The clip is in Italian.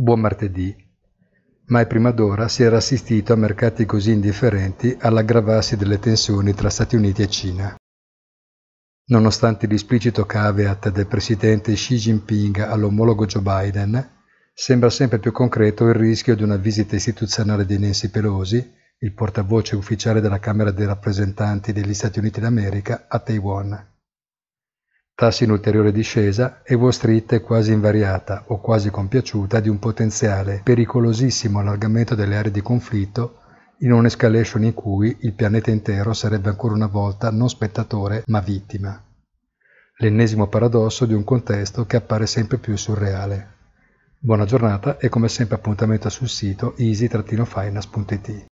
Buon martedì. Mai prima d'ora si era assistito a mercati così indifferenti all'aggravarsi delle tensioni tra Stati Uniti e Cina. Nonostante l'esplicito caveat del presidente Xi Jinping all'omologo Joe Biden, sembra sempre più concreto il rischio di una visita istituzionale di Nancy Pelosi, il portavoce ufficiale della Camera dei rappresentanti degli Stati Uniti d'America, a Taiwan. Tassi in ulteriore discesa e Wall Street quasi invariata o quasi compiaciuta di un potenziale pericolosissimo allargamento delle aree di conflitto in un'escalation in cui il pianeta intero sarebbe ancora una volta non spettatore ma vittima. L'ennesimo paradosso di un contesto che appare sempre più surreale. Buona giornata e come sempre appuntamento sul sito easy-finance.it.